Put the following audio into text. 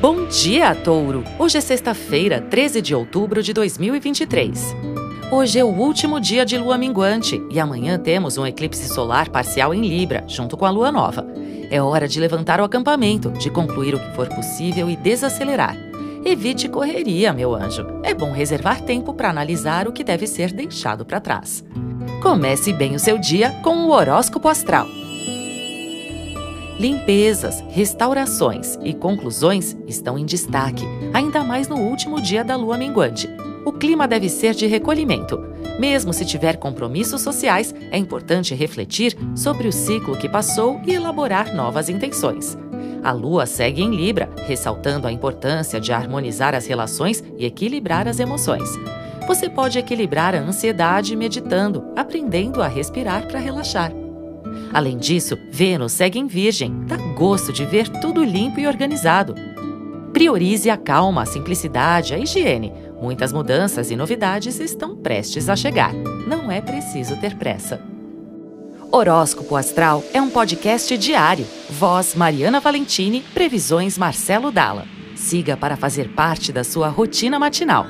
Bom dia, Touro! Hoje é sexta-feira, 13 de outubro de 2023. Hoje é o último dia de lua minguante e amanhã temos um eclipse solar parcial em Libra, junto com a lua nova. É hora de levantar o acampamento, de concluir o que for possível e desacelerar. Evite correria, meu anjo. É bom reservar tempo para analisar o que deve ser deixado para trás. Comece bem o seu dia com o horóscopo astral. Limpezas, restaurações e conclusões estão em destaque, ainda mais no último dia da lua minguante. O clima deve ser de recolhimento. Mesmo se tiver compromissos sociais, é importante refletir sobre o ciclo que passou e elaborar novas intenções. A lua segue em Libra, ressaltando a importância de harmonizar as relações e equilibrar as emoções. Você pode equilibrar a ansiedade meditando, aprendendo a respirar para relaxar. Além disso, Vênus segue em Virgem, dá gosto de ver tudo limpo e organizado. Priorize a calma, a simplicidade, a higiene. Muitas mudanças e novidades estão prestes a chegar. Não é preciso ter pressa. Horóscopo Astral é um podcast diário. Voz Mariana Valentini, previsões Marcelo Dalla. Siga para fazer parte da sua rotina matinal.